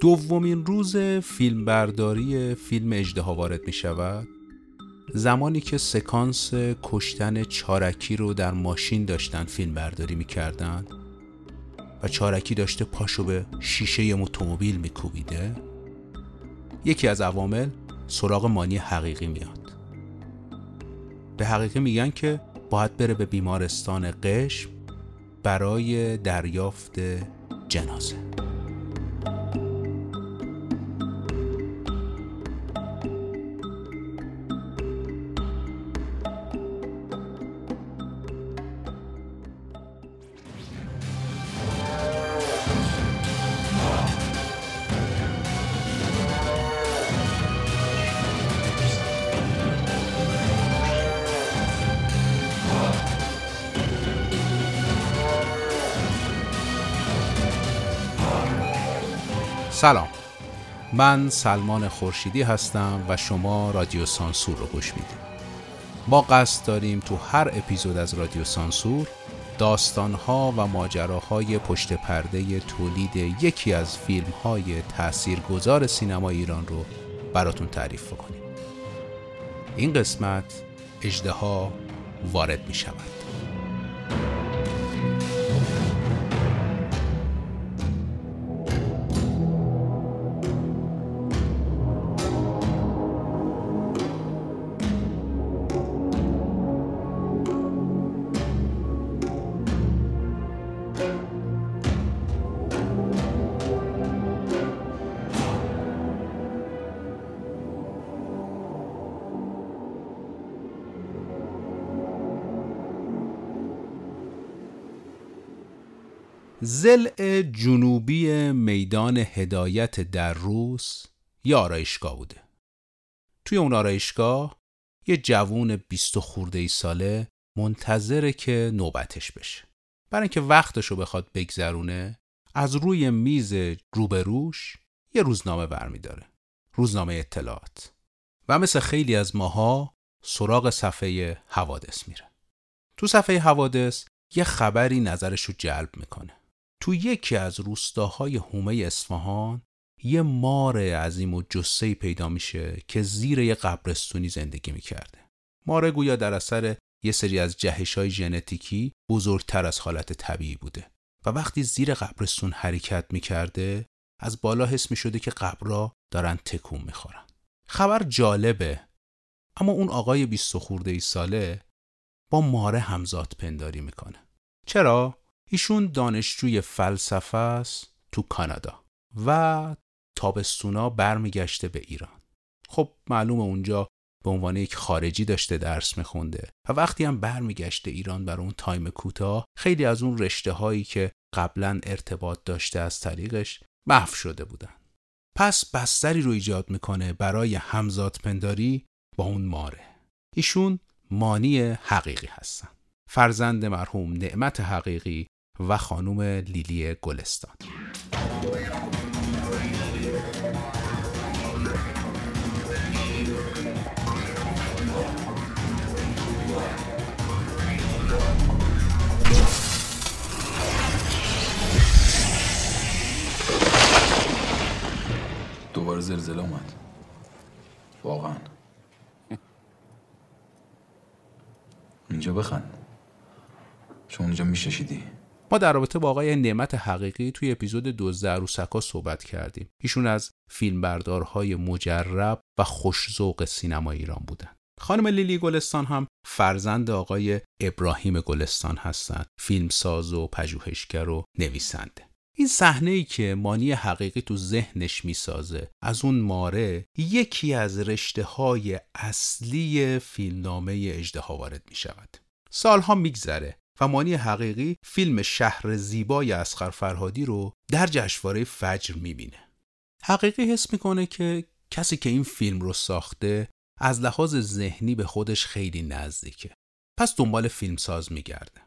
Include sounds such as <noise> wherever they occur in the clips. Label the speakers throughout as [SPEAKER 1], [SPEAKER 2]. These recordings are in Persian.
[SPEAKER 1] دومین روز فیلمبرداری فیلم اجدها وارد می شود زمانی که سکانس کشتن چارکی رو در ماشین داشتن فیلم برداری می‌کردن و چارکی داشته پاشو به شیشه اتومبیل میکوبیده یکی از عوامل سراغ مانی حقیقی میاد. به حقیقی میگن که باید بره به بیمارستان قشم برای دریافت جنازه. سلام. من سلمان خورشیدی هستم و شما رادیو سانسور رو گوش می‌دید. ما قصد داریم تو هر اپیزود از رادیو سانسور داستانها و ماجراهای پشت پرده تولید یکی از فیلم های تأثیرگذار سینما ایران رو براتون تعریف کنیم این قسمت اجدها وارد می شود زل جنوبی میدان هدایت در روس یه آرایشگاه بوده. توی اون آرایشگاه یه جوون بیست خورده ای ساله منتظره که نوبتش بشه. برای اینکه وقتشو بخواد بگذرونه از روی میز روبروش یه روزنامه برمیداره. روزنامه اطلاعات. و مثل خیلی از ماها سراغ صفحه حوادث میره. تو صفحه حوادث یه خبری نظرش رو جلب می‌کنه. تو یکی از روستاهای هومه اصفهان یه مار عظیم و جسهی پیدا میشه که زیر یه قبرستونی زندگی می‌کرده. ماره گویا در اثر یه سری از جهش های ژنتیکی بزرگتر از حالت طبیعی بوده و وقتی زیر قبرستون حرکت می‌کرده از بالا حس می‌شده که قبرا دارن تکون می‌خورن. خبر جالبه اما اون آقای بیست خورده ای ساله با ماره همزاد پنداری می‌کنه. چرا؟ ایشون دانشجوی فلسفه است تو کانادا و تابستونا برمیگشته به ایران. خب معلومه اونجا به عنوان یک خارجی داشته درس میخونده و وقتی هم برمیگشته ایران برای اون تایم کوتاه خیلی از اون رشته هایی که قبلا ارتباط داشته از طریقش محو شده بودن. پس بستری رو ایجاد می‌کنه برای همزاد پنداری با اون ماره. ایشون مانی حقیقی هستن. فرزند مرحوم نعمت حقیقی و خانم لیلی گلستان.
[SPEAKER 2] دوباره زلزله اومد. واقعا. اینجا بخند. چون اونجا میششیدی.
[SPEAKER 1] ما در رابطه با آقای نعمت حقیقی توی اپیزود دوزده عروسکا صحبت کردیم. ایشون از فیلمبردارهای مجرب و خوشزوق سینما ایران بودن. خانم لیلی گلستان هم فرزند آقای ابراهیم گلستان هستند فیلمساز و پژوهشگر و نویسنده. این صحنه ای که مانی حقیقی تو ذهنش می‌سازه از اون ماره یکی از رشته های اصلی فیلمنامه اجدها وارد می شود سالها میگذره. و مانی حقیقی فیلم شهر زیبای اسخر فرهادی رو در جشنواره فجر می‌بینه. حقیقی حس می‌کنه که کسی که این فیلم رو ساخته از لحاظ ذهنی به خودش خیلی نزدیکه. پس دنبال فیلمساز میگرده.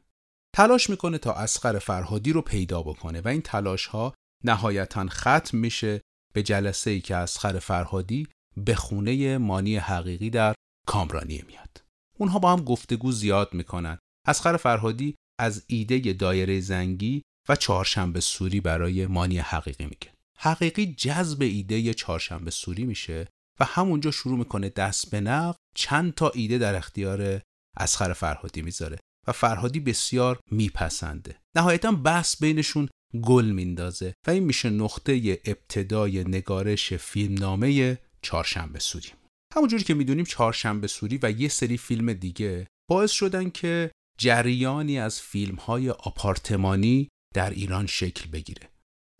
[SPEAKER 1] تلاش می‌کنه تا اسخر فرهادی رو پیدا بکنه و این تلاش ها نهایتا ختم میشه به جلسه ای که اسخر فرهادی به خونه مانی حقیقی در کامرانی میاد. اونها با هم گفتگو زیاد می‌کنن اسخر فرهادی از ایده دایره زنگی و چهارشنبه سوری برای مانی حقیقی میگه. حقیقی جذب ایده چهارشنبه سوری میشه و همونجا شروع می‌کنه دست به نقل چند تا ایده در اختیار اسخر فرهادی می‌ذاره و فرهادی بسیار میپسنده. نهایتا بحث بینشون گل میندازه و این میشه نقطه ابتدای نگارش فیلمنامه چهارشنبه سوری. همونجوری که می‌دونیم چهارشنبه سوری و یه سری فیلم دیگه باعث شدن که جریانی از فیلم های آپارتمانی در ایران شکل بگیره.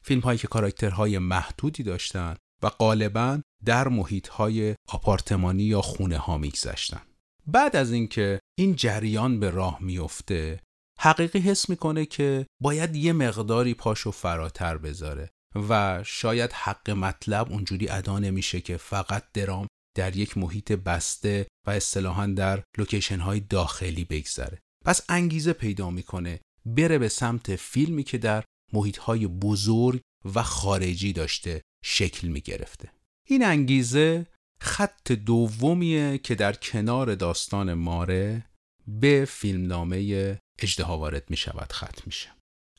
[SPEAKER 1] فیلم هایی که کاراکترهای محدودی داشتن و غالبا در محیط های آپارتمانی یا خونه ها میگذشتن. بعد از اینکه این جریان به راه میفته حقیقی حس می‌کنه که باید یه مقداری پاشو فراتر بذاره و شاید حق مطلب اونجوری ادا نمیشه که فقط درام در یک محیط بسته و اصطلاحا در لوکیشن های داخلی بگذره. پس انگیزه پیدا می‌کنه بره به سمت فیلمی که در محیط های بزرگ و خارجی داشته شکل می‌گرفته. این انگیزه خط دومیه که در کنار داستان ماره به فیلمنامه اجدها وارد می شود ختم میشه.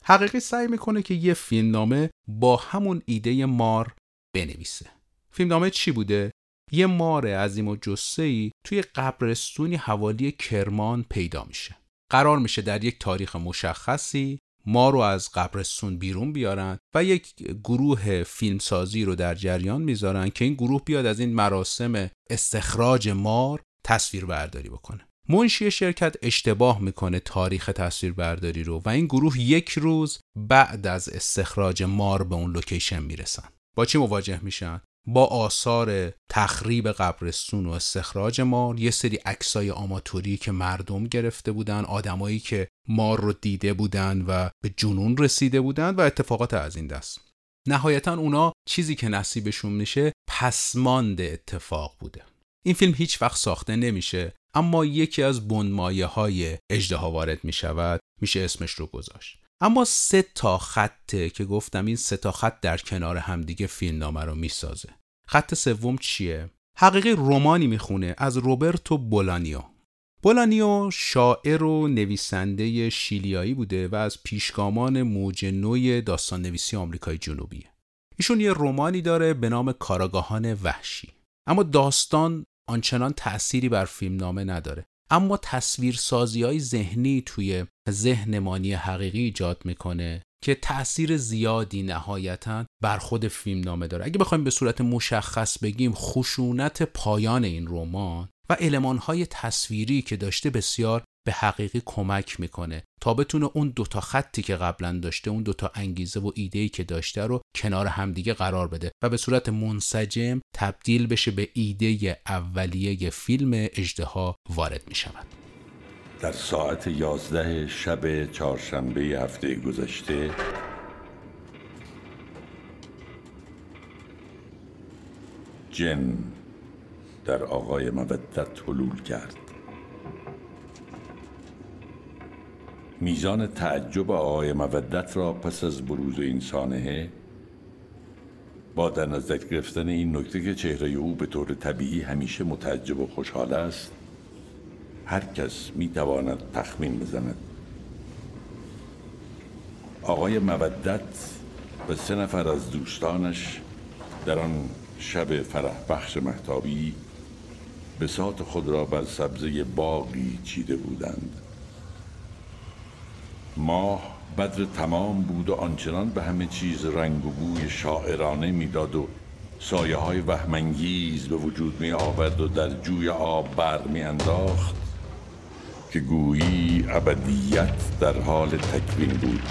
[SPEAKER 1] حقیقی سعی می‌کنه که یه فیلمنامه با همون ایده مار بنویسه. فیلمنامه چی بوده؟ یه مار عظیم و جسه‌ای توی قبرستونی حوالی کرمان پیدا میشه. قرار میشه در یک تاریخ مشخصی ما رو از قبرستون بیرون بیارن و یک گروه فیلمسازی رو در جریان می‌ذارن که این گروه بیاد از این مراسم استخراج مار تصویر برداری بکنه. منشی شرکت اشتباه می‌کنه تاریخ تصویر برداری رو و این گروه یک روز بعد از استخراج مار به اون لوکیشن می‌رسن. با چی مواجه میشن؟ با آثار تخریب قبرستون و استخراج مار یه سری عکسای آماتوری که مردم گرفته بودن آدمایی که مار رو دیده بودن و به جنون رسیده بودن و اتفاقات از این دست. نهایتا اونا چیزی که نصیبشون میشه پسماند اتفاق بوده. این فیلم هیچ وقت ساخته نمیشه اما یکی از بنمایه های اجدها وارد می‌شود میشه اسمش رو گذاشت. اما سه تا خطه که گفتم این سه تا خط در کنار همدیگه فیلمنامه رو می‌سازه. خط سوم چیه؟ حقیقی رومانی می‌خونه از روبرتو بولانیو. بولانیو شاعر و نویسنده شیلیایی بوده و از پیشگامان موج نوی داستان نویسی آمریکای جنوبیه ایشون یه رومانی داره به نام کاراگاهان وحشی. اما داستان آنچنان تأثیری بر فیلمنامه نداره. اما تصویرسازی های ذهنی توی ذهن مانی حقیقی ایجاد می‌کنه که تاثیر زیادی نهایتا بر خود فیلم نامه داره. اگه بخوایم به صورت مشخص بگیم خشونت پایان این رمان و های تصویری که داشته بسیار به حقیقی کمک می‌کنه. تا بتونه اون دوتا خطی که قبلا داشته اون دوتا انگیزه و ایدهی که داشته رو کنار همدیگه قرار بده و به صورت منسجم تبدیل بشه به ایده اولیه فیلم اجدها وارد می‌شود.
[SPEAKER 3] در ساعت یازده شب چهارشنبه هفته گذشته جن در آقای مودت حلول کرد. میزان تعجب آقای مودت را پس از بروز این سانحه با در نظر گرفتن این نکته که چهره او به طور طبیعی همیشه متعجب و خوشحال است هر کس می تواند تخمین بزند. آقای مودت و سه نفر از دوستانش در آن شب فرح بخش محتابی به سات خود را بر سبزه باقی چیده بودند. ماه بدر تمام بود و آنچنان به همه چیز رنگ و بوی شاعرانه می‌داد و سایه های وهمانگیز به وجود می آورد و در جوی آب بر می انداخت که گویی ابدیت در حال تکوین بود.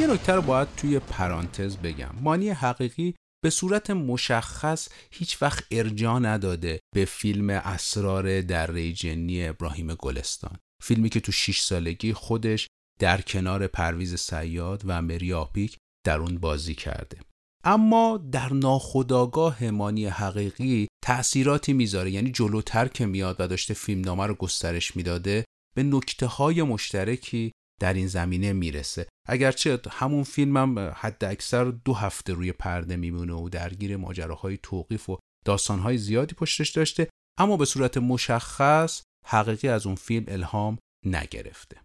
[SPEAKER 1] یه نکته رو باید توی پرانتز بگم. مانی حقیقی به صورت مشخص هیچ وقت ارجا نداده به فیلم اسرار در جنی ابراهیم گلستان. فیلمی که تو 6 سالگی خودش در کنار پرویز سیاد و مری آپیک در اون بازی کرده. اما در ناخداگاه مانی حقیقی تأثیراتی می‌ذاره یعنی جلوتر که میاد و داشته فیلمنامه رو گسترش می‌داده به نکته های مشترکی در این زمینه می‌رسه. اگرچه همون فیلمم هم حد اکثر دو هفته روی پرده میمونه و درگیر ماجراهای توقیف و داستانهای زیادی پشتش داشته اما به صورت مشخص حقیقی از اون فیلم الهام نگرفته.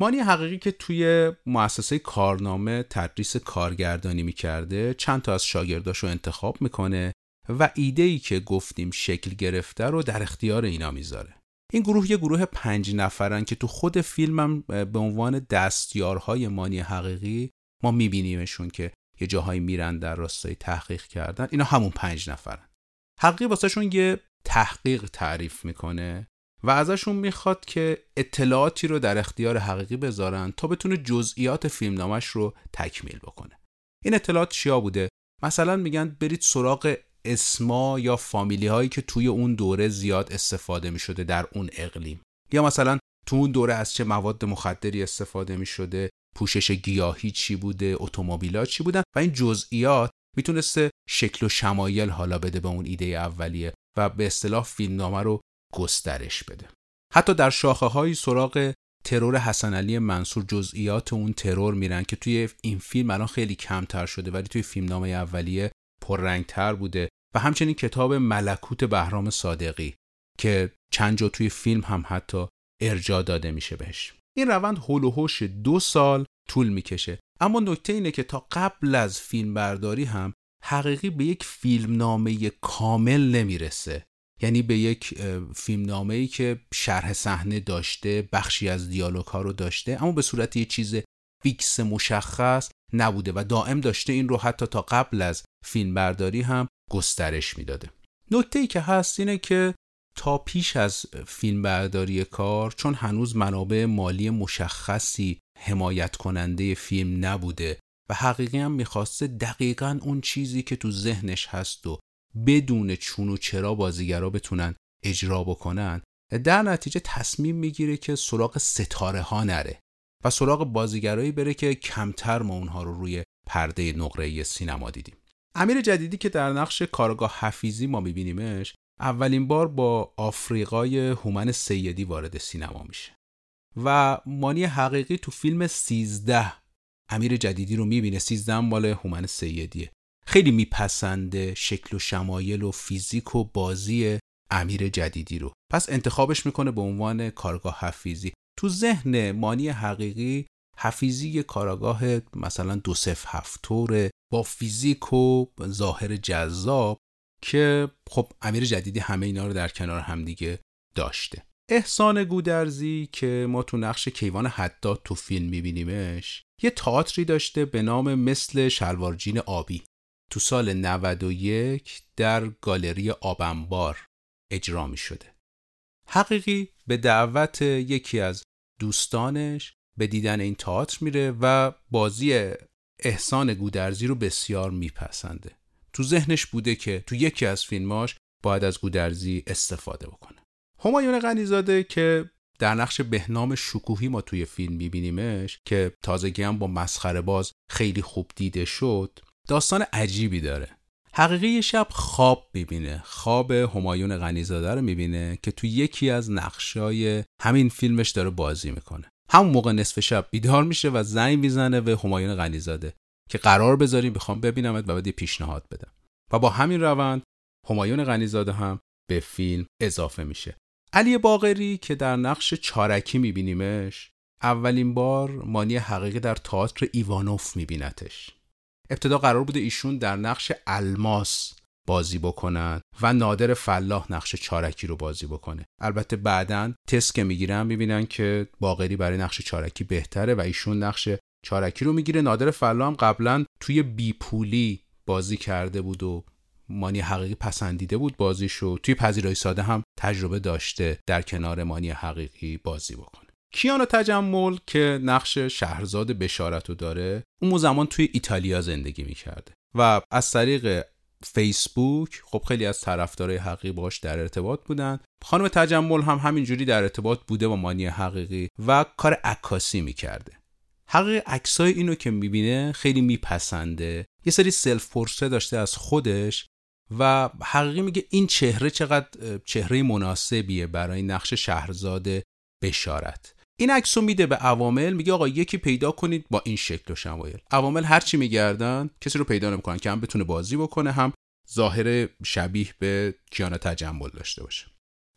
[SPEAKER 1] مانی حقیقی که توی مؤسسه کارنامه تدریس کارگردانی می‌کرده چند تا از شاگرداش رو انتخاب می‌کنه و ایده ای که گفتیم شکل گرفته رو در اختیار اینا می‌ذاره. این گروه یه گروه پنج نفرن که تو خود فیلمم به عنوان دستیارهای مانی حقیقی ما میبینیمشون که یه جاهایی میرن در راستای تحقیق کردن. اینا همون پنج نفرن. حقیقی واسهشون یه تحقیق تعریف می‌کنه و ازشون می‌خواد که اطلاعاتی رو در اختیار حقیقی بذارن تا بتونه جزئیات فیلمنامش رو تکمیل بکنه. این اطلاعات چیا بوده؟ مثلا میگن برید سراغ اسما یا فامیلی هایی که توی اون دوره زیاد استفاده می شده در اون اقلیم. یا مثلا تو اون دوره از چه مواد مخدری استفاده می شده پوشش گیاهی چی بوده؟ اتومبیلات چی بودن؟ و این جزئیات می‌تونسته شکل و شمایل حالا بده به اون ایده اولیه و به اصطلاح فیلمنامه رو گسترش بده. حتی در شاخه های سراغ ترور حسن علی منصور جزئیات اون ترور میرن که توی این فیلم الان خیلی کمتر شده ولی توی فیلمنامه اولیه پررنگتر بوده و همچنین کتاب ملکوت بهرام صادقی که چند جا توی فیلم هم حتی ارجا داده میشه بهش. این روند هول و دو سال طول می‌کشه. اما نکته اینه که تا قبل از فیلم برداری هم حقیقی به یک فیلمنامه کامل نمی‌رسه. یعنی به یک فیلمنامه ای که شرح صحنه داشته بخشی از دیالوگ ها رو داشته اما به صورت یه چیز فیکس مشخص نبوده و دائم داشته این رو حتی تا قبل از فیلم برداری هم گسترش می‌داده. نکته ای که هست اینه که تا پیش از فیلم برداری کار چون هنوز منابع مالی مشخصی حمایت کننده فیلم نبوده و حقیقی هم می‌خواسته دقیقا اون چیزی که تو ذهنش هست و بدون چون و چرا بازیگرا بتونن اجرا بکنن در نتیجه تصمیم می‌گیره که سراغ ستاره ها نره و سراغ بازیگرایی بره که کمتر ما اونها رو روی پرده نقره سینما دیدیم. امیر جدیدی که در نقش کارگاه حفیزی ما میبینیمش اولین بار با آفریقای هومن سیدی وارد سینما میشه. و مانی حقیقی تو فیلم سیزده امیر جدیدی رو می‌بینه. سیزده مال هومن سیدیه. خیلی میپسنده شکل و شمایل و فیزیک و بازی امیر جدیدی رو. پس انتخابش می‌کنه به عنوان کارگاه حفیزی تو ذهن مانی حقیقی حفیزی کاراگاه مثلا دو صف هفتوره با فیزیک و ظاهر جذاب که خب امیر جدیدی همه اینا رو در کنار همدیگه داشته احسان گودرزی که ما تو نقش کیوان حداد تو فیلم میبینیمش یه تئاتری داشته به نام مثل شلوارجین آبی تو سال 91 در گالری آبنبار اجرا می شده. حقیقی به دعوت یکی از دوستانش به دیدن این تئاتر میره و بازی احسان گودرزی رو بسیار میپسنده. تو ذهنش بوده که تو یکی از فیلماش باید از گودرزی استفاده بکنه. همایون غنیزاده که در نقش بهنام شکوهی ما توی فیلم میبینیمش که تازگی هم با مسخره باز خیلی خوب دیده شد داستان عجیبی داره حقیقی شب خواب می‌بینه خواب همایون غنیزاده رو می‌بینه که تو یکی از نقشای همین فیلمش داره بازی می‌کنه همون موقع نصف شب بیدار میشه و زنگ می‌زنه به همایون غنیزاده که قرار بذاریم بخوام ببینمت و بعد پیشنهاد بدم. و با همین روند همایون غنیزاده هم به فیلم اضافه میشه. علی باقری که در نقش چارکی میبینیمش اولین بار مانی حقیقی در تئاتر ایوانوف میبینتش ابتدا قرار بوده ایشون در نقش الماس بازی بکنن و نادر فلاح نقش چارکی رو بازی بکنه. البته بعدا تست که می‌گیرن می‌بینن که باقری برای نقش چارکی بهتره و ایشون نقش چارکی رو می‌گیره. نادر فلاح هم قبلا توی بیپولی بازی کرده بود و مانی حقیقی پسندیده بود بازیشو توی پذیرای ساده هم تجربه داشته در کنار مانی حقیقی بازی بکنه. کیانو تجمل که نقش شهرزاد بشارت رو داره اون زمان توی ایتالیا زندگی می‌کرده و از طریق فیسبوک خب خیلی از طرفدارای حقیقی باش در ارتباط بودن. خانم تجمل هم همینجوری در ارتباط بوده با مانی حقیقی و کار عکاسی می‌کرده. حقیقی عکسای اینو که می‌بینه خیلی میپسنده. یه سری سلف پورتره داشته از خودش و حقیقی میگه این چهره چقدر چهره مناسبیه برای نقش شهرزاد بشارت. این عکس رو میده به عوامل میگه آقا یکی پیدا کنید با این شکل و شمایل. عوامل هرچی میگردن کسی رو پیدا نمی‌کنن که هم بتونه بازی بکنه هم ظاهر شبیه به کیانا تجمل داشته باشه.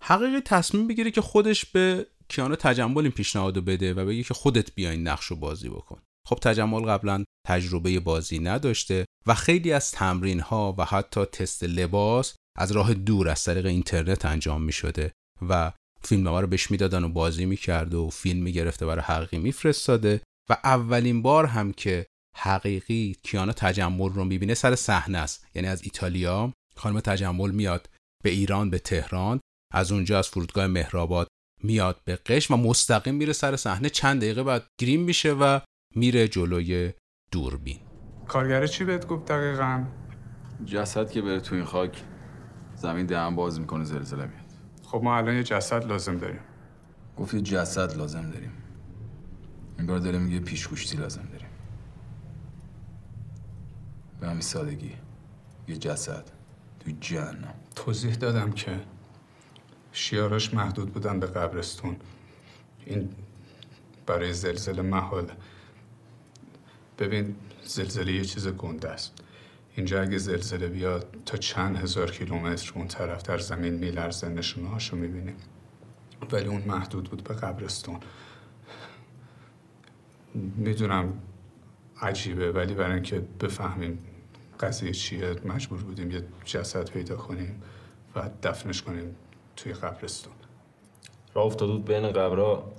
[SPEAKER 1] حقیقی تصمیم بگیره که خودش به کیانو تجمل این پیشنهادو بده و بگه که خودت بیا این نقش رو بازی بکن. خب تجمل قبلا تجربه بازی نداشته و خیلی از تمرین ها و حتی تست لباس از راه دور از طریق اینترنت انجام می شده و فیلم رو بهش می‌دادن و بازی می‌کرد و فیلم می‌گرفته برای حقیقی میفرستاده. و اولین بار هم که حقیقی کیانا تجمل رو می‌بینه سر صحنه است. یعنی از ایتالیا خانم تجمل میاد به ایران به تهران از اونجا از فرودگاه مهرآباد میاد به قش و مستقیم میره سر صحنه. چند دقیقه بعد گریم میشه و میره جلوی دوربین.
[SPEAKER 4] کارگره چی بهت گفت دقیقا؟
[SPEAKER 2] جسد که بره تو این خاک زمین دهن باز می‌کنه زلزله میاد.
[SPEAKER 4] خب ما الان یه جسد لازم داریم.
[SPEAKER 2] گفت یه جسد لازم داریم. انگار داره میگه پیشگوشتی لازم داریم. به همین سادگی. یه جسد تو جهنم.
[SPEAKER 4] توضیح دادم که شیاراش محدود بودن به قبرستون. این برای زلزله محاله. ببین زلزله یه چیز گنده است. اینجا اگه زلزله بیاد تا چند هزار کیلومتر اون طرف در زمین میلرزه نشونه هاشو می‌بینیم. ولی اون محدود بود به قبرستون. می‌دونم عجیبه ولی برای اینکه بفهمیم قضیه چیه مجبور بودیم یه جسد پیدا کنیم و دفنش کنیم توی قبرستون.
[SPEAKER 5] راه افتاده بود بین قبرها.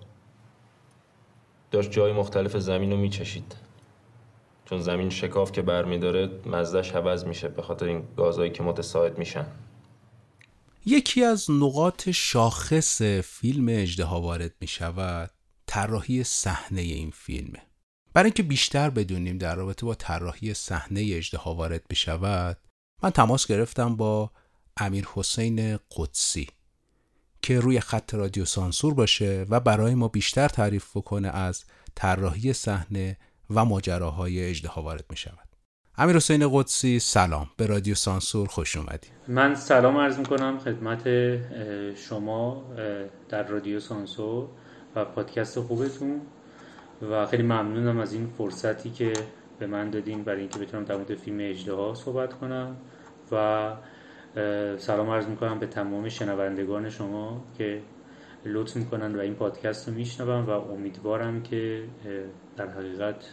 [SPEAKER 5] داشت جای مختلف زمین رو میچشید. چون زمین شکاف که برمیداره مزدش عوض میشه به خاطر این گازهایی که متساعد میشن.
[SPEAKER 1] یکی از نقاط شاخص فیلم اجدها وارد می شود طراحی صحنه این فیلمه برای اینکه بیشتر بدونیم در رابطه با طراحی صحنه اجدها وارد بشود من تماس گرفتم با امیر حسین قدسی که روی خط رادیو سانسور باشه و برای ما بیشتر تعریف بکنه از طراحی صحنه و ماجراهای اجدها وارد می شود امیر حسین قدسی سلام. به رادیو سانسور خوش اومدی.
[SPEAKER 6] من سلام عرض می کنم خدمت شما در رادیو سانسور و پادکست خوبتون. و خیلی ممنونم از این فرصتی که به من دادین برای اینکه بتونم در مورد فیلم اجدها صحبت کنم. و سلام عرض می‌کنم به تمام شنوندگان شما که لطف می‌کنن و این پادکست رو میشنوم و امیدوارم که در حقیقت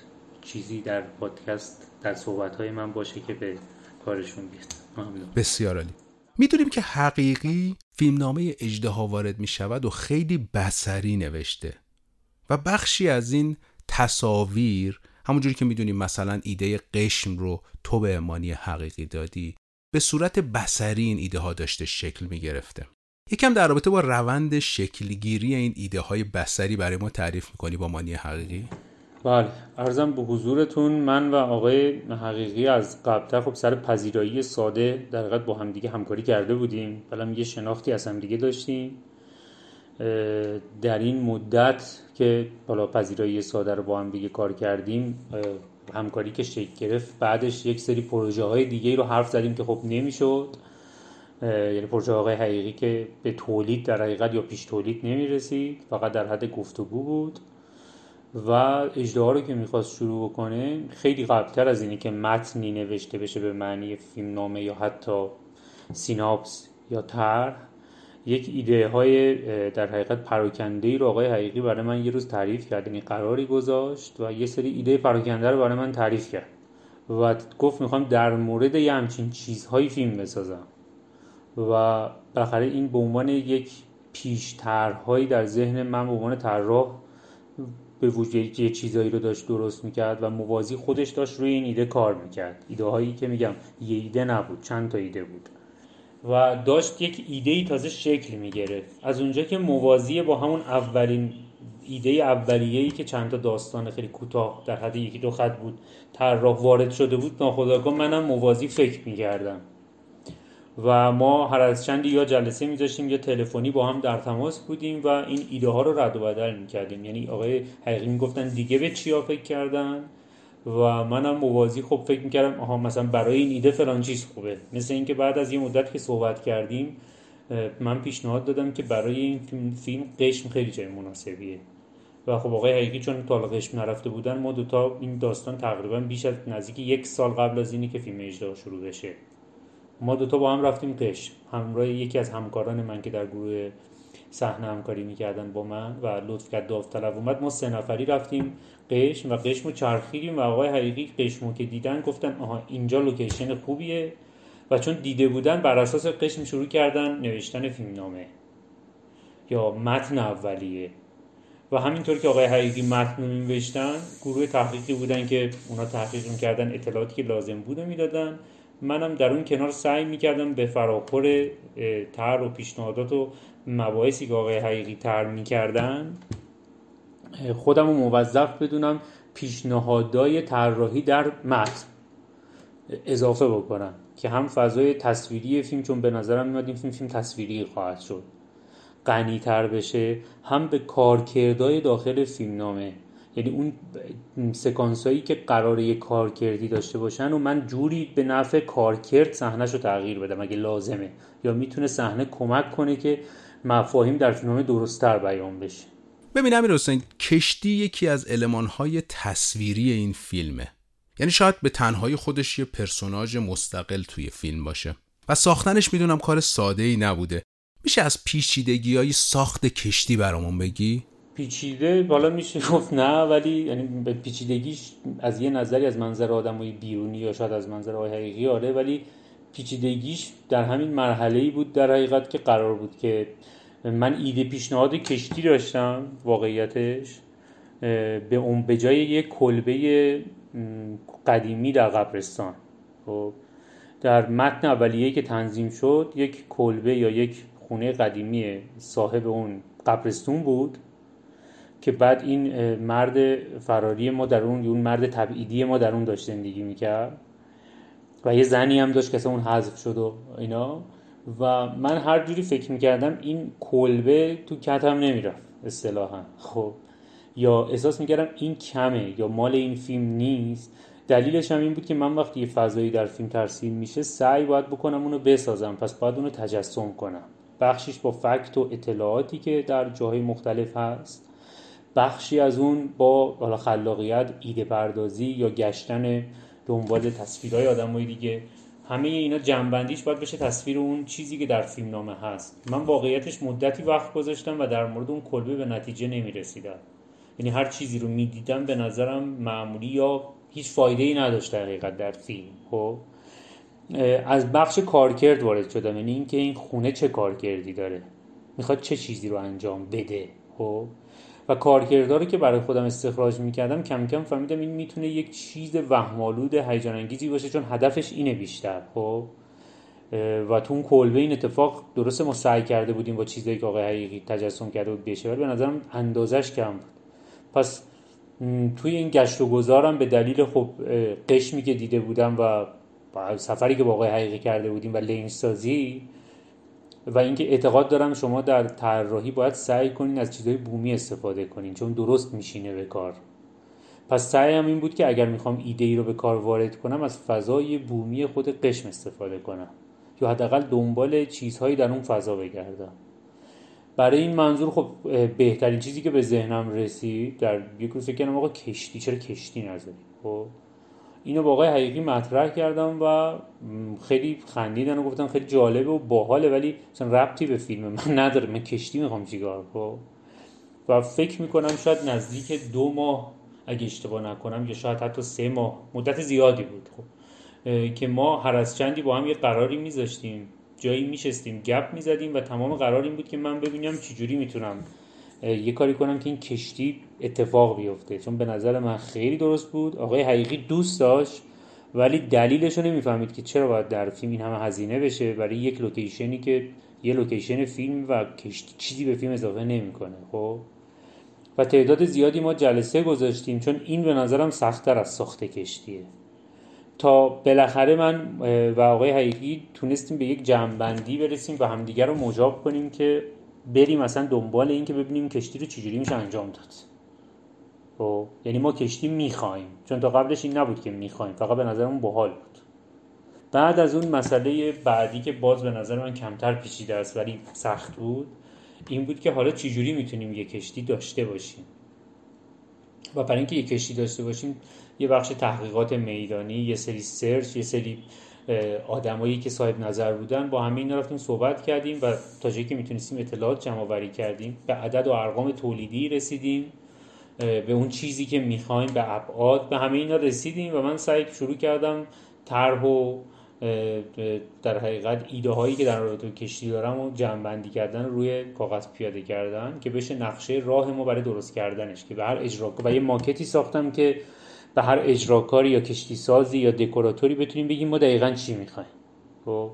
[SPEAKER 6] چیزی در پادکست در صحبت های من باشه که به کارشون بیاد.
[SPEAKER 1] بسیار عالی. می‌دونیم که حقیقی فیلمنامه اجدها وارد می شود و خیلی بسری نوشته و بخشی از این تصاویر همونجوری که می‌دونیم مثلا ایده قشم رو تو به امانی حقیقی دادی به صورت بسری این ایده ها داشته شکل می گرفته یکم در رابطه با روند شکلگیری این ایده های بسری برای ما تعریف می‌کنی با مانی حقیقی؟
[SPEAKER 6] بله ارزم به حضورتون من و آقای حقیقی از قبلتر خب سر پذیرایی ساده در حقیقت با همدیگه همکاری کرده بودیم. بلا یه شناختی از همدیگه داشتیم. در این مدت که بالا پذیرایی ساده رو با هم دیگه کار کردیم همکاری که شکل گرفت بعدش یک سری پروژه های دیگه رو حرف زدیم که خب نمی‌شد. یعنی پروژه آقای حقیقی که به تولید در حقیقت یا پیش تولید نمی رسید فقط در حد گفتگو بود. و اجدها رو که می‌خواست شروع بکنه خیلی قبلتر از اینه که متنی نوشته بشه به معنی فیلم نامه یا حتی سیناپس یا طرح یک ایده های در حقیقت پراکنده ای رو آقای حقیقی برای من یه روز تعریف کرد یعنی قراری گذاشت و یه سری ایده پراکنده رو برای من تعریف کرد. و گفت می‌خوام در مورد یه همچین چیزهایی فیلم بسازم. و بالاخره این به عنوان یک پیشترهایی در ذهن من به عنوان طراح به وجود یه چیزایی رو داشت درست می‌کرد و موازی خودش داشت روی این ایده کار می‌کرد. ایده هایی که میگم یه ایده نبود چند تا ایده بود. و داشت یک ایده ای تازه شکل می‌گرفت. از اونجا که موازی با همون اولین ایده اولیه ای که چند تا داستان خیلی کوتاه در حد یکی دو خط بود طراح وارد شده بود ناخداگاه منم موازی فکر می‌کردم. و ما هر از چندی یا جلسه میذاشتیم یا تلفنی با هم در تماس بودیم و این ایده ها رو رد و بدل می‌کردیم. یعنی آقای حقیقی می‌گفتن دیگه به چیا فکر کردن؟ و منم موازی خب فکر می‌کردم آها مثلا برای این ایده فلان چیز خوبه. مثل اینکه بعد از یه مدت که صحبت کردیم من پیشنهاد دادم که برای این فیلم, فیلم قشم خیلی جای مناسبیه. و خب آقای حقیقی چون تا قشم نرفته بودن ما دوتا این داستان تقریبا بیش از نزدیک یک سال قبل از اینی که فیلم اجرا شروع بشه. ما دوتا با هم رفتیم قشم همراه یکی از همکاران من که در گروه صحنه همکاری می‌کردن با من و لطف کرد داوطلب اومد ما سه نفری رفتیم قشم و قشم چرخیدیم و آقای حقیقی قشمو که دیدن گفتن آها اینجا لوکیشن خوبیه و چون دیده بودن بر اساس قشم شروع کردن نوشتن فیلمنامه. یا متن اولیه. و همینطور که آقای حقیقی متن نوشتن گروه تحقیقی بودن که اونا تحقیق می‌کردن اطلاعاتی که لازم بوده می‌دادن. منم در اون کنار سعی می‌کردم به فراخور تر و پیشنهادات و مباحثی که آقای حقیقی تر می‌کردن خودم رو موظف بدونم پیشنهادهای طراحی در متن اضافه بکنم که هم فضای تصویری فیلم چون به نظرم میاد این فیلم فیلم تصویری خواهد شد غنیتر بشه هم به کارکردهای داخل فیلمنامه یعنی اون سکانس هایی که قراره یه کارکردی داشته باشن و من جوری به نفع کارکرد صحنهش رو تغییر بدم اگه لازمه. یا می‌تونه صحنه کمک کنه که مفاهیم در فیلمنامه درستتر بیان بشه.
[SPEAKER 1] ببینم امیر حسین کشتی یکی از های تصویری این فیلمه. یعنی شاید به تنهایی خودش یه پرسوناژ مستقل توی فیلم باشه. و ساختنش می‌دونم کار ساده ای نبوده. میشه از پیچیدگی های ساخت کشتی برامون بگی؟
[SPEAKER 6] پیچیده بالا میشه گفت نه ولی یعنی به پیچیدگیش از یه نظری از منظر آدمای بیرونی یا شاید از منظر آقای حقیقی آره ولی پیچیدگیش در همین مرحله ای بود در حقیقت که قرار بود که من ایده پیشنهاد کشتی داشتم واقعیتش به اون به جای یک کلبه قدیمی در قبرستان. خب در متن اولیه که تنظیم شد یک کلبه یا یک خونه قدیمی صاحب اون قبرستون بود. که بعد این مرد فراری ما در اون اون مرد تبعیدی ما در اون داشت زندگی می‌کرد. و یه زنی هم داشت که اون حذف شد و اینا. و من هر جوری فکر می‌کردم این کلبه تو کتم نمی‌رفت اصطلاحا. خب. یا احساس می‌کردم این کمه یا مال این فیلم نیست. دلیلش هم این بود که من وقتی یه فضایی در فیلم ترسیم میشه سعی باید بکنم اونو بسازم. پس باید اونو تجسم کنم. بخشیش با فکت و اطلاعاتی که در جاهای مختلف هست. بخشی از اون با خلاقیت ایده پردازی یا گشتن دنبال تصویرهای آدمای دیگه همه اینا جنبندیش باید بشه تصویر اون چیزی که در فیلم نامه هست. من واقعیتش مدتی وقت گذاشتم و در مورد اون کلبه به نتیجه نمی‌رسیدم. یعنی هر چیزی رو می‌دیدم به نظرم معمولی یا هیچ فایده ای نداشت حقیقت در فیلم خب؟ از بخش کارکرد وارد شدم. یعنی اینکه این خونه چه کارکردی داره؟ می‌خواد چه چیزی رو انجام بده؟ خب؟ و کارکردها رو که برای خودم استخراج می‌کردم کم کم فهمیدم این می‌تونه یک چیز وهمالود هیجان انگیزی باشه چون هدفش اینه بیشتر خب؟ و تو اون کلبه این اتفاق درسته ما سعی کرده بودیم با چیزایی که آقای حقیقی تجسم کرده بود بشه ولی به نظرم اندازش کم بود. پس توی این گشت و گذارم به دلیل خب قشمی که دیده بودم و سفری که با آقای حقیقی کرده بودیم و لینج سازی و اینکه اعتقاد دارم شما در طراحی باید سعی کنین از چیزهای بومی استفاده کنین چون درست میشینه به کار. پس سعیم این بود که اگر می‌خوام ایده ای رو به کار وارد کنم از فضای بومی خود قشم استفاده کنم یا حداقل دنبال چیزهایی در اون فضا بگردم. برای این منظور خب بهترین چیزی که به ذهنم رسید در یک روز فکر آقا کشتی چرا کشتی نذاری؟ خب؟ اینو با آقای حقیقی مطرح کردم و خیلی خندیدن و گفتن خیلی جالبه و باحاله ولی مثلا ربطی به فیلم من نداره. من کشتی می‌خوام چیکار کنم؟ و فکر می‌کنم شاید نزدیک دو ماه اگه اشتباه نکنم یا شاید حتی سه ماه مدت زیادی بود. خب. که ما هر از چندی با هم یه قراری میذاشتیم. جایی میشستیم گپ می‌زدیم و تمام قرار این بود که من ببینم چجوری می‌تونم یه کاری کنم که این کشتی اتفاق بیفته. چون به نظر من خیلی درست بود. آقای حقیقی دوست داشت ولی دلیلش رو نمی‌فهمید که چرا باید در فیلم این همه هزینه بشه برای یک لوکیشنی که یه لوکیشن فیلم و کشتی چیزی به فیلم اضافه نمی‌کنه خب؟ و تعداد زیادی ما جلسه گذاشتیم چون این به نظرم سختتر از ساخت کشتیه. تا بالاخره من و آقای حقیقی تونستیم به یک جمعبندی برسیم و همدیگر رو مجاب کنیم که بریم مثلا دنبال این که ببینیم کشتی رو چجوری میشه انجام داد. خب یعنی ما کشتی می‌خوایم. چون تا قبلش این نبود که می‌خوایم فقط به نظرمون باحال بود. بعد از اون مسئله بعدی که باز به نظر من کمتر پیچیده است ولی سخت بود این بود که حالا چجوری می‌تونیم یه کشتی داشته باشیم؟ و برای اینکه یه کشتی داشته باشیم یه بخش تحقیقات میدانی یه سری سرچ یه سری آدمایی که صاحب نظر بودن با همه اینا رفتیم صحبت کردیم و تا جایی که می‌تونستیم اطلاعات جمع آوری کردیم. به عدد و ارقام تولیدی رسیدیم. به اون چیزی که می‌خوایم به ابعاد به همه اینا رسیدیم و من سعی شروع کردم طرح و در حقیقت ایده هایی که در رابطه کشتی دارم و جمع کردن روی کاغذ پیاده کردن که بشه نقشه راه ما برای درست کردنش که به هر اجرا و یه ماکتی ساختم که به هر اجراکاری یا کشتی سازی یا دکوراتوری بتونیم بگیم ما دقیقا چی می‌خوایم. خب؟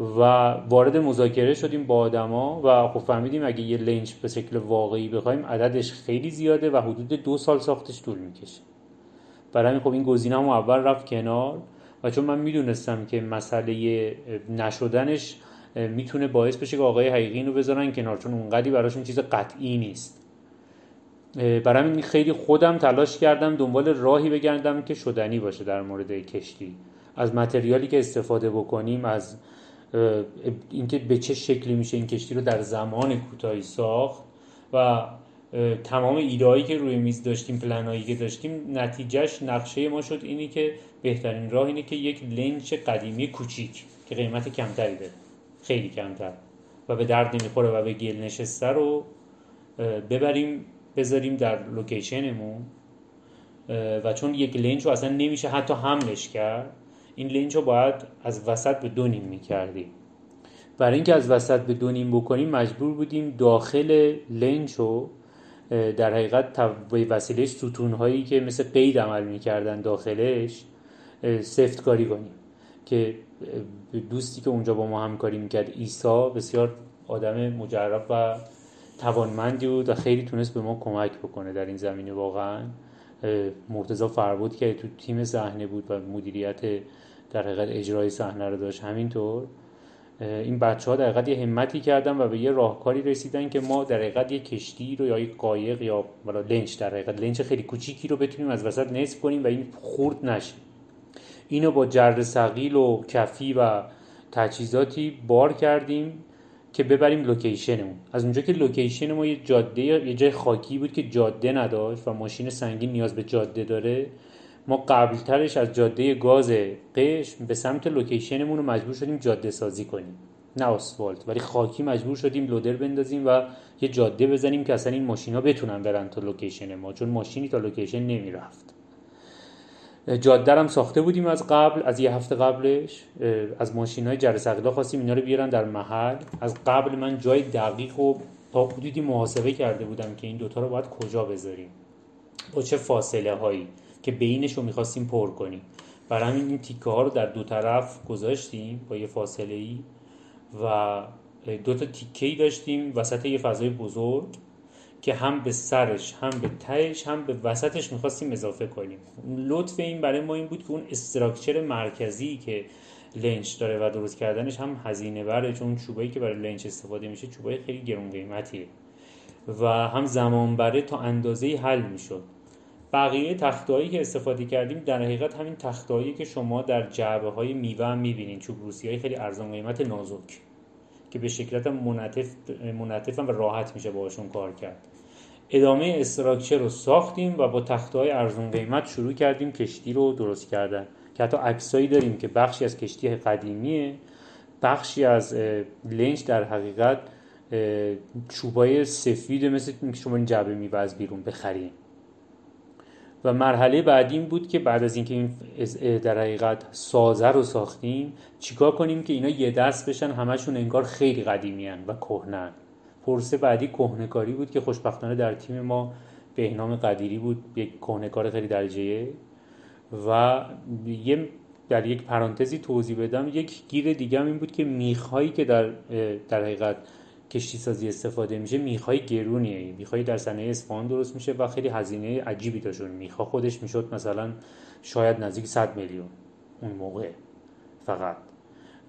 [SPEAKER 6] و وارد مذاکره شدیم با آدما و خب فهمیدیم اگه یه لنج به شکل واقعی بخوایم عددش خیلی زیاده و حدود دو سال ساختش طول می‌کشه. برای همین خب این گزینه اول رفت کنار و چون من می‌دونستم که مسئله نشدنش می‌تونه باعث بشه که آقای حقیقی رو بذارن کنار چون اونقدی براشون چیز قطعی نیست. برای همین خیلی خودم تلاش کردم دنبال راهی بگردم که شدنی باشه در مورد کشتی. از متریالی که استفاده بکنیم از اینکه به چه شکلی میشه این کشتی رو در زمان کوتاهی ساخت و تمام ایدهایی که روی میز داشتیم پلنایی که داشتیم نتیجهش نقشه ما شد اینی که بهترین راه اینه که یک لنچ قدیمی کوچیک که قیمت کمتری داره. خیلی کمتر. و به درد نمی‌خوره و به گل نشسته رو ببریم بذاریم در لوکیشنمون و چون یک لنچ رو اصلا نمیشه حتی حملش کرد این لنچ رو باید از وسط به دو نیم می‌کردیم. برای اینکه از وسط به دو نیم بکنیم مجبور بودیم داخل لنچ رو در حقیقت به وسیله ستون هایی که مثل قید عمل می‌کردن داخلش سفت کاری کنیم. که دوستی که اونجا با ما همکاری می‌کرد ایسا بسیار آدم مجرب و توانمندی بود و خیلی تونست به ما کمک بکنه در این زمینه واقعا. مرتضا فربود که تو تیم صحنه بود و مدیریت در حقیقت اجرای صحنه رو داشت همینطور. این بچه ها در حقیقت یه همتی کردن و به یه راهکاری رسیدن که ما در حقیقت یه کشتی رو یا یه قایق یا لنچ در حقیقت لنچ خیلی کوچیکی رو بتونیم از وسط نصف کنیم و این خورد نشه. اینو با جرثقیل و کفی و تجهیزاتی بار کردیم. که ببریم لوکیشنمون. از اونجا که لوکیشن ما یه جاده یه جای خاکی بود که جاده نداشت و ماشین سنگین نیاز به جاده داره ما قبلترش از جاده گاز قشم به سمت لوکیشنمون رو مجبور شدیم جاده سازی کنیم. نه آسفالت ولی خاکی مجبور شدیم لودر بندازیم و یه جاده بزنیم که اصلا این ماشینا بتونن برن تا لوکیشن ما چون ماشینی تا لوکیشن نمی‌رفت. جاده هم ساخته بودیم از قبل از یه هفته قبلش از ماشین های جرسقلا خواستیم اینا رو بیارن در محل. از قبل من جای دقیق و تا حدودی محاسبه کرده بودم که این دوتا رو باید کجا بذاریم. با چه فاصله هایی که بینش رو می‌خواستیم پر کنیم. برای این تیکه ها رو در دو طرف گذاشتیم با یه فاصله ای و دو تا تیکه ای داشتیم وسط یه فضای بزرگ. که هم به سرش هم به تهش هم به وسطش می‌خواستیم اضافه کنیم. لطف این برای ما این بود که اون استراکچر مرکزی که لنچ داره و درست کردنش هم هزینه بره چون چوبایی که برای لنچ استفاده میشه چوبای خیلی گرون قیمتیه. و هم زمان بره تا اندازه حل می‌شد. بقیه تختایی که استفاده کردیم در حقیقت همین تختایی که شما در جعبه های میوه هم می‌بینین. چوب روسی های خیلی ارزان قیمت نازک که به شکلت منطف منطف و راحت میشه باشون کار کرد. ادامه استراکچر رو ساختیم و با تختهای ارزون قیمت شروع کردیم کشتی رو درست کردن. که حتی عکسایی داریم که بخشی از کشتی قدیمیه بخشی از لنج در حقیقت چوبای سفید مثل شما این جعبه میوه از بیرون بخریم. و مرحله بعدی بود که بعد از اینکه این در حقیقت سازه رو ساختیم چیکار کنیم که اینا یه دست بشن همشون انگار خیلی قدیمی و کهنن پرسه بعدی کهنکاری بود که خوشبختانه در تیم ما بهنام قدیری بود یک کهنکار خیلی درجه و یه در یک پرانتزی توضیح بدم یک گیر دیگه هم این بود که میخهایی که در در حقیقت کشتی سازی استفاده میشه میخای گرونیه میخای در صنایع اصفهان درست میشه و خیلی هزینه عجیبی داشون میخا خودش می‌شد مثلا شاید نزدیک 100 میلیون اون موقع فقط.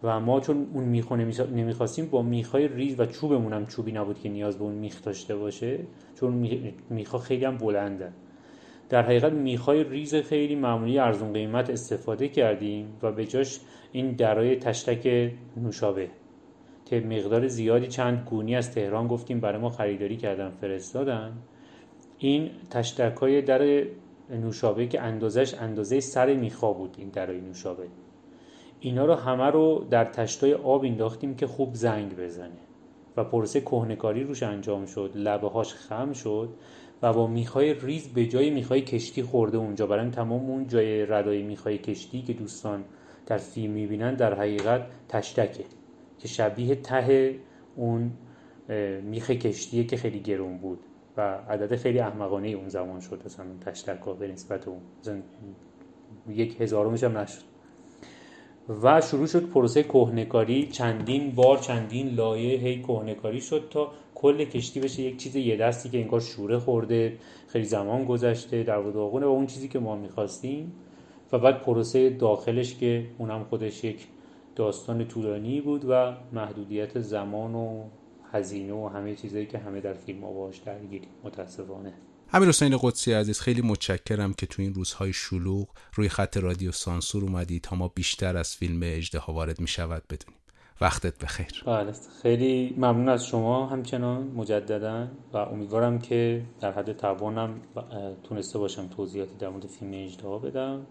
[SPEAKER 6] و ما چون اون میخو نمی‌خواستیم با میخای ریز و چوبمون هم چوبی نبود که نیاز به اون میخ داشته باشه چون میخا خیلی هم بلنده. در حقیقت میخای ریز خیلی معمولی ارزون قیمت استفاده کردیم و به جاش این درای تشتک نوشابه. که مقدار زیادی چند گونی از تهران گفتیم برای ما خریداری کردن فرستادن. این تشتک های در نوشابه که اندازش اندازه سر میخا بود این درای نوشابه. اینا رو همه رو در تشتای آب انداختیم که خوب زنگ بزنه. و پروسه کهنکاری روش انجام شد لبه هاش خم شد و با میخای ریز به جای میخای کشتی خورده اونجا. برای تمام اون جای ردای میخای کشتی که دوستان در فیلم می‌بینن در حقیقت تشتکه که شبیه ته اون میخ کشتیه که خیلی گرون بود و عدد خیلی احمقانه اون زمان شد. اصلا تشتک به نسبت اون یک هزارمش هم نشد. و شروع شد پروسه کهنکاری چندین بار چندین لایه هی کهنکاری شد تا کل کشتی بشه یک چیز یه دستی که انگار شوره خورده خیلی زمان گذشته در و داغونه و اون چیزی که ما می‌خواستیم. و بعد پروسه داخلش که اونم خودش یک داستان طولانی بود و محدودیت زمان و هزینه و همه چیزایی که همه در فیلم ها باش متاسفانه.
[SPEAKER 1] امیر حسین قدسی عزیز خیلی متشکرم که تو این روزهای شلوغ روی خط رادیو سانسور اومدی تا ما بیشتر از فیلم اجده وارد می شود بدونیم. وقتت بخیر.
[SPEAKER 6] بله خیلی ممنون از شما همچنان مجددا و امیدوارم که در حد توانم تونسته باشم توضیحاتی در مورد فیلم اجده بدم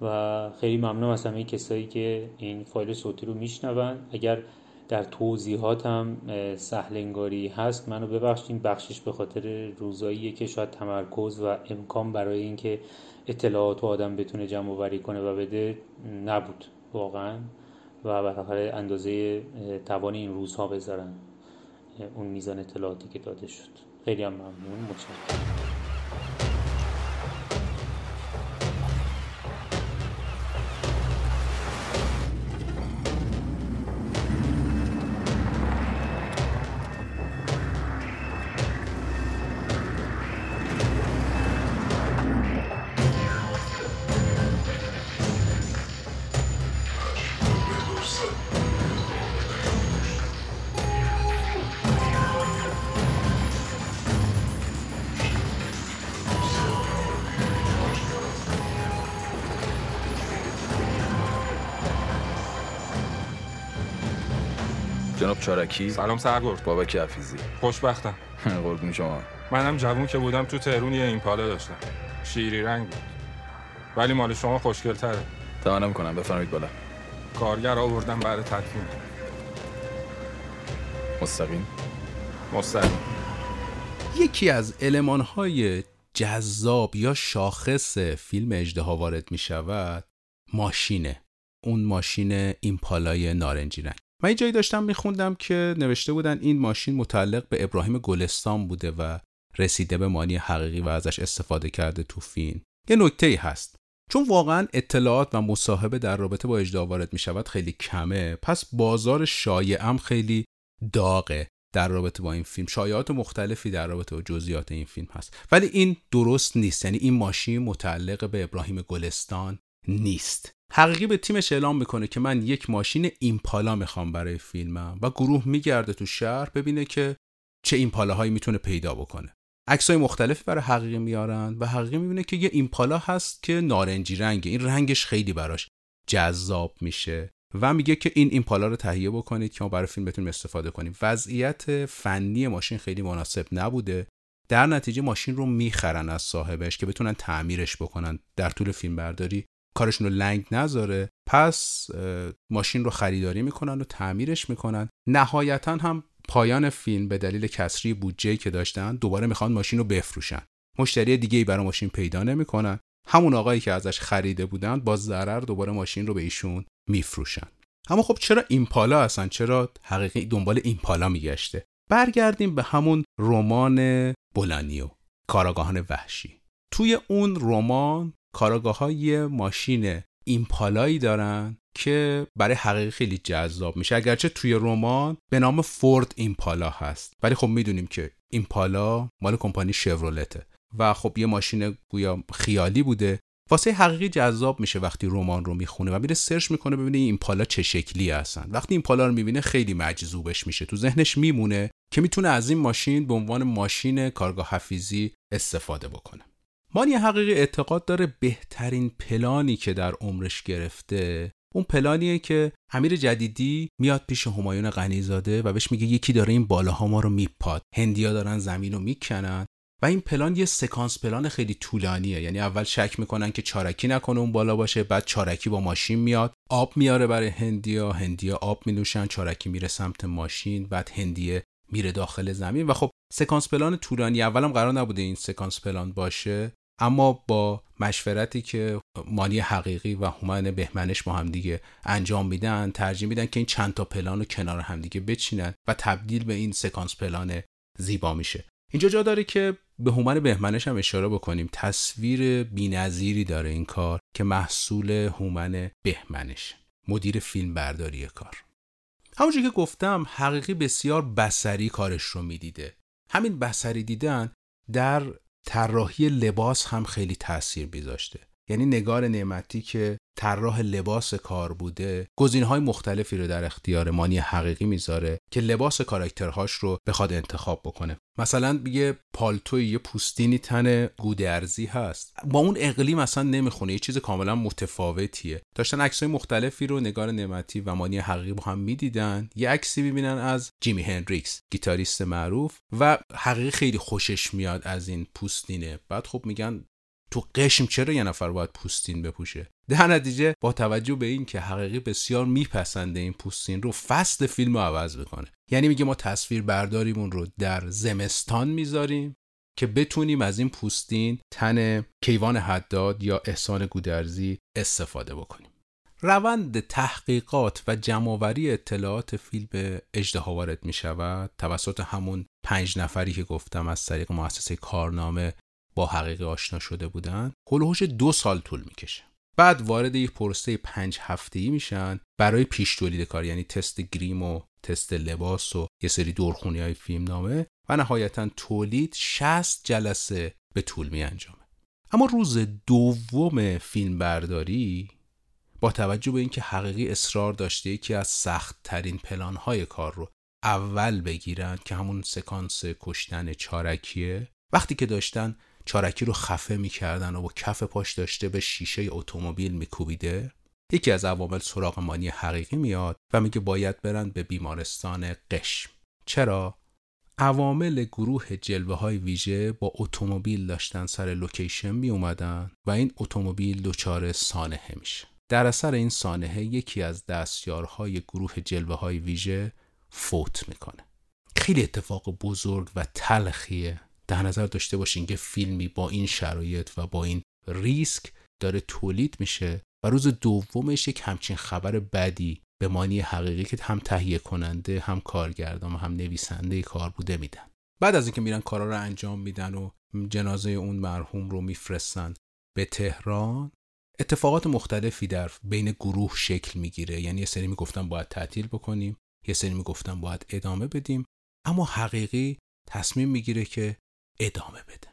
[SPEAKER 6] و خیلی ممنون از همه کسایی که این فایل صوتی رو میشنون. اگر در توضیحاتم سهلنگاری هست. منو ببخشید بخشش به خاطر روزاییه که شاید تمرکز و امکان برای اینکه اطلاعات و آدم بتونه جمع وری کنه و بده نبود واقعا و بالاخره اندازه توان این روزها بذارن اون میزان اطلاعاتی که داده شد. خیلی هم ممنون. متشکرم.
[SPEAKER 2] جناب چارکی.
[SPEAKER 7] سلام سرگرد.
[SPEAKER 2] بابک حفیظی
[SPEAKER 7] خوشبختم. <laughs>
[SPEAKER 2] قربون شما.
[SPEAKER 7] منم جوون که بودم تو تهرون یه ایمپالا داشتم. شیری رنگ بود. ولی مال شما خوشگل تره
[SPEAKER 2] توانم کنم. بفرمایید بالا.
[SPEAKER 7] کارگر آوردم بعد تدفین.
[SPEAKER 2] مستقیم.
[SPEAKER 7] مستقیم.
[SPEAKER 1] یکی از المانهای جذاب یا شاخص فیلم اجدها وارد می شود ماشینه. اون ماشین ایمپالای نارنجی رنگ. من یه جایی داشتم میخوندم که نوشته بودن این ماشین متعلق به ابراهیم گلستان بوده و رسیده به مانی حقیقی و ازش استفاده کرده تو فیلم. یه نکته ای هست. چون واقعا اطلاعات و مصاحبه در رابطه با اجدا وارد می شود خیلی کمه پس بازار شایعم خیلی داغه در رابطه با این فیلم. شایعات مختلفی در رابطه با جزئیات این فیلم هست. ولی این درست نیست. یعنی این ماشین متعلق به ابراهیم گلستان نیست. حقیقی به تیمش اعلام می‌کنه که من یک ماشین ایمپالا می‌خوام برای فیلمم و گروه میگرده تو شهر ببینه که چه ایمپالاهایی می‌تونه پیدا بکنه. عکسای مختلفی برای حقیقی میارن و حقیقی می‌بینه که یه ایمپالا هست که نارنجی رنگه. این رنگش خیلی براش جذاب میشه و میگه که این ایمپالا رو تهیه بکنید که ما برای فیلم بتونیم استفاده کنیم. وضعیت فنی ماشین خیلی مناسب نبوده. در نتیجه ماشین رو می‌خرن از صاحبش که بتونن تعمیرش بکنن. در طول فیلم برداری کارشون رو لنگ نذاره پس ماشین رو خریداری می‌کنن و تعمیرش می‌کنن. نهایتا هم پایان فیلم به دلیل کسری بودجه که داشتن دوباره می‌خوان ماشین رو بفروشن. مشتری دیگه ای برای ماشین پیدا نمی‌کنن. همون آقایی که ازش خریده بودن با ضرر دوباره ماشین رو به ایشون میفروشن. اما خب چرا ایمپالا هستن چرا حقیقی دنبال ایمپالا میگشته؟ برگردیم به همون رمان بولانیو کاراگاهان وحشی. توی اون رمان کاراگاه های ماشین ایمپالایی دارن که برای حقیقی خیلی جذاب میشه. اگرچه توی رمان به نام فورد ایمپالا هست. ولی خب می‌دونیم که ایمپالا مال کمپانی شورولته. و خب یه ماشین گویا خیالی بوده. واسه حقیقی جذاب میشه وقتی رمان رو می‌خونه و میره سرچ می‌کنه ببینه این پالا چه شکلی هستن. وقتی این پالا رو می‌بینه خیلی مجذوبش میشه. تو ذهنش میمونه که می‌تونه از این ماشین به عنوان ماشین کارگاه حفیزی استفاده بکنه. مانی حقیقی اعتقاد داره بهترین پلانی که در عمرش گرفته اون پلانیه که امیر جدیدی میاد پیش همایون غنیزاده و بهش میگه یکی داره این بالاها ما رو میپاد. هندیا دارن زمین رو می‌کنن و این پلان یه سکانس پلان خیلی طولانیه. یعنی اول شک می‌کنن که چارکی نکنه اون بالا باشه بعد چارکی با ماشین میاد آب میاره برای هندیا هندیا آب میلوشن چارکی میره سمت ماشین بعد هندیه میره داخل زمین. و خب سکانس پلان طولانی اولم قرار نبوده این سکانس پلان باشه. اما با مشورتی که مانی حقیقی و هومن بهمنش با همدیگه انجام میدن ترجیح میدن که این چند تا پلان رو کنار همدیگه بچینن و تبدیل به این سکانس پلان زیبا میشه. اینجا جا داره که به هومن بهمنش هم اشاره بکنیم. تصویر بینظیری داره این کار که محصول هومن بهمنش مدیر فیلم برداری کار. همونجور که گفتم حقیقی بسیار بسری کارش رو می‌دیده. همین بسری دیدن در طراحی لباس هم خیلی تاثیر میذاشته. یعنی نگار نعمتی که طراح لباس کار بوده های مختلفی رو در اختیار مانی حقیقی می‌ذاره که لباس کاراکترهاش رو بخواد انتخاب بکنه. مثلا یه پالتوی یه پوستینی تن گودرزی هست. با اون اقلیم اصلا نمی‌خونه یه چیز کاملا متفاوتیه. داشتن عکسای مختلفی رو نگار نعمتی و مانی حقیقی با هم می‌دیدن. یه عکسی می‌بینن از جیمی هنریکس گیتاریست معروف و حقیقی خیلی خوشش میاد از این پوستینه. بعد خب میگن تو قشم چرا یه نفر باید پوستین بپوشه؟ در نتیجه با توجه به این که حقیقی بسیار میپسنده این پوستین رو فصل فیلم رو عوض می‌کنه. یعنی میگه ما تصویر برداریمون رو در زمستان می‌ذاریم که بتونیم از این پوستین تن کیوان حداد یا احسان گودرزی استفاده بکنیم. روند تحقیقات و جمعآوری اطلاعات فیلم اجده وارد می شود توسط همون پنج نفری که گفتم از طریق مؤسسه کارنامه با حقیقی آشنا شده بودن هلوهوش دو سال طول می‌کشه بعد وارد یک پروسه پنج هفته‌ای میشن برای پیش تولید کار یعنی تست گریم و تست لباس و یه سری دورخونی های فیلم نامه و نهایتا تولید 60 جلسه به طول می انجامه. اما روز دوم فیلم برداری با توجه به اینکه حقیقی اصرار داشته یکی از سخت ترین پلان های کار رو اول بگیرن که همون سکانس کشتن چارکیه وقتی که داشتن چارکی رو خفه می‌کردن و با کف پاش داشته به شیشه اتومبیل میکوبیده. یکی از عوامل سراغ مانی حقیقی میاد و میگه باید برن به بیمارستان قشم. چرا؟ عوامل گروه جلوه های ویژه با اتومبیل داشتن سر لوکیشن می اومدن و این اتومبیل دچار سانحه میشه. در اثر این سانحه یکی از دستیارهای گروه جلوه های ویژه فوت می‌کنه. خیلی اتفاق بزرگ و تلخیه. در نظر داشته باشین که فیلمی با این شرایط و با این ریسک داره تولید میشه و روز دومش یک همچین خبر بدی به مانی حقیقی که هم تهیه کننده هم کارگردان و هم نویسنده کار بوده میدن. بعد از اینکه میرن کارا رو انجام میدن و جنازه اون مرحوم رو میفرستن به تهران اتفاقات مختلفی در بین گروه شکل می‌گیره. یعنی یه سری می‌گفتن باید تعطیل بکنیم یه سری می‌گفتن باید ادامه بدیم. اما حقیقی تصمیم می‌گیره که ادامه بده.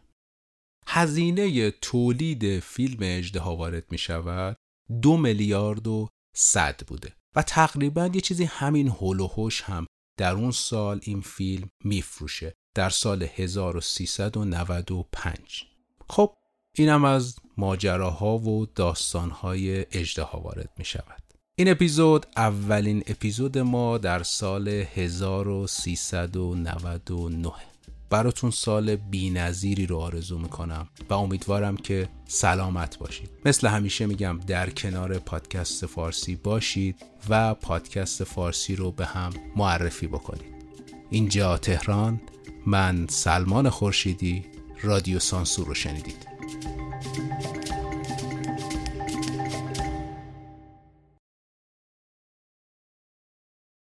[SPEAKER 1] هزینه تولید فیلم اجده وارد می شود دو میلیارد و صد بوده و تقریبا یه چیزی همین هول و هوش هم در اون سال این فیلم میفروشه در سال 1395 خب اینم از ماجراها و داستانهای اجده وارد می شود. این اپیزود اولین اپیزود ما در سال 1399 براتون سال بینظیری رو آرزو می‌کنم و امیدوارم که سلامت باشید. مثل همیشه میگم در کنار پادکست فارسی باشید و پادکست فارسی رو به هم معرفی بکنید. اینجا تهران من سلمان خورشیدی رادیو سانسور رو شنیدید.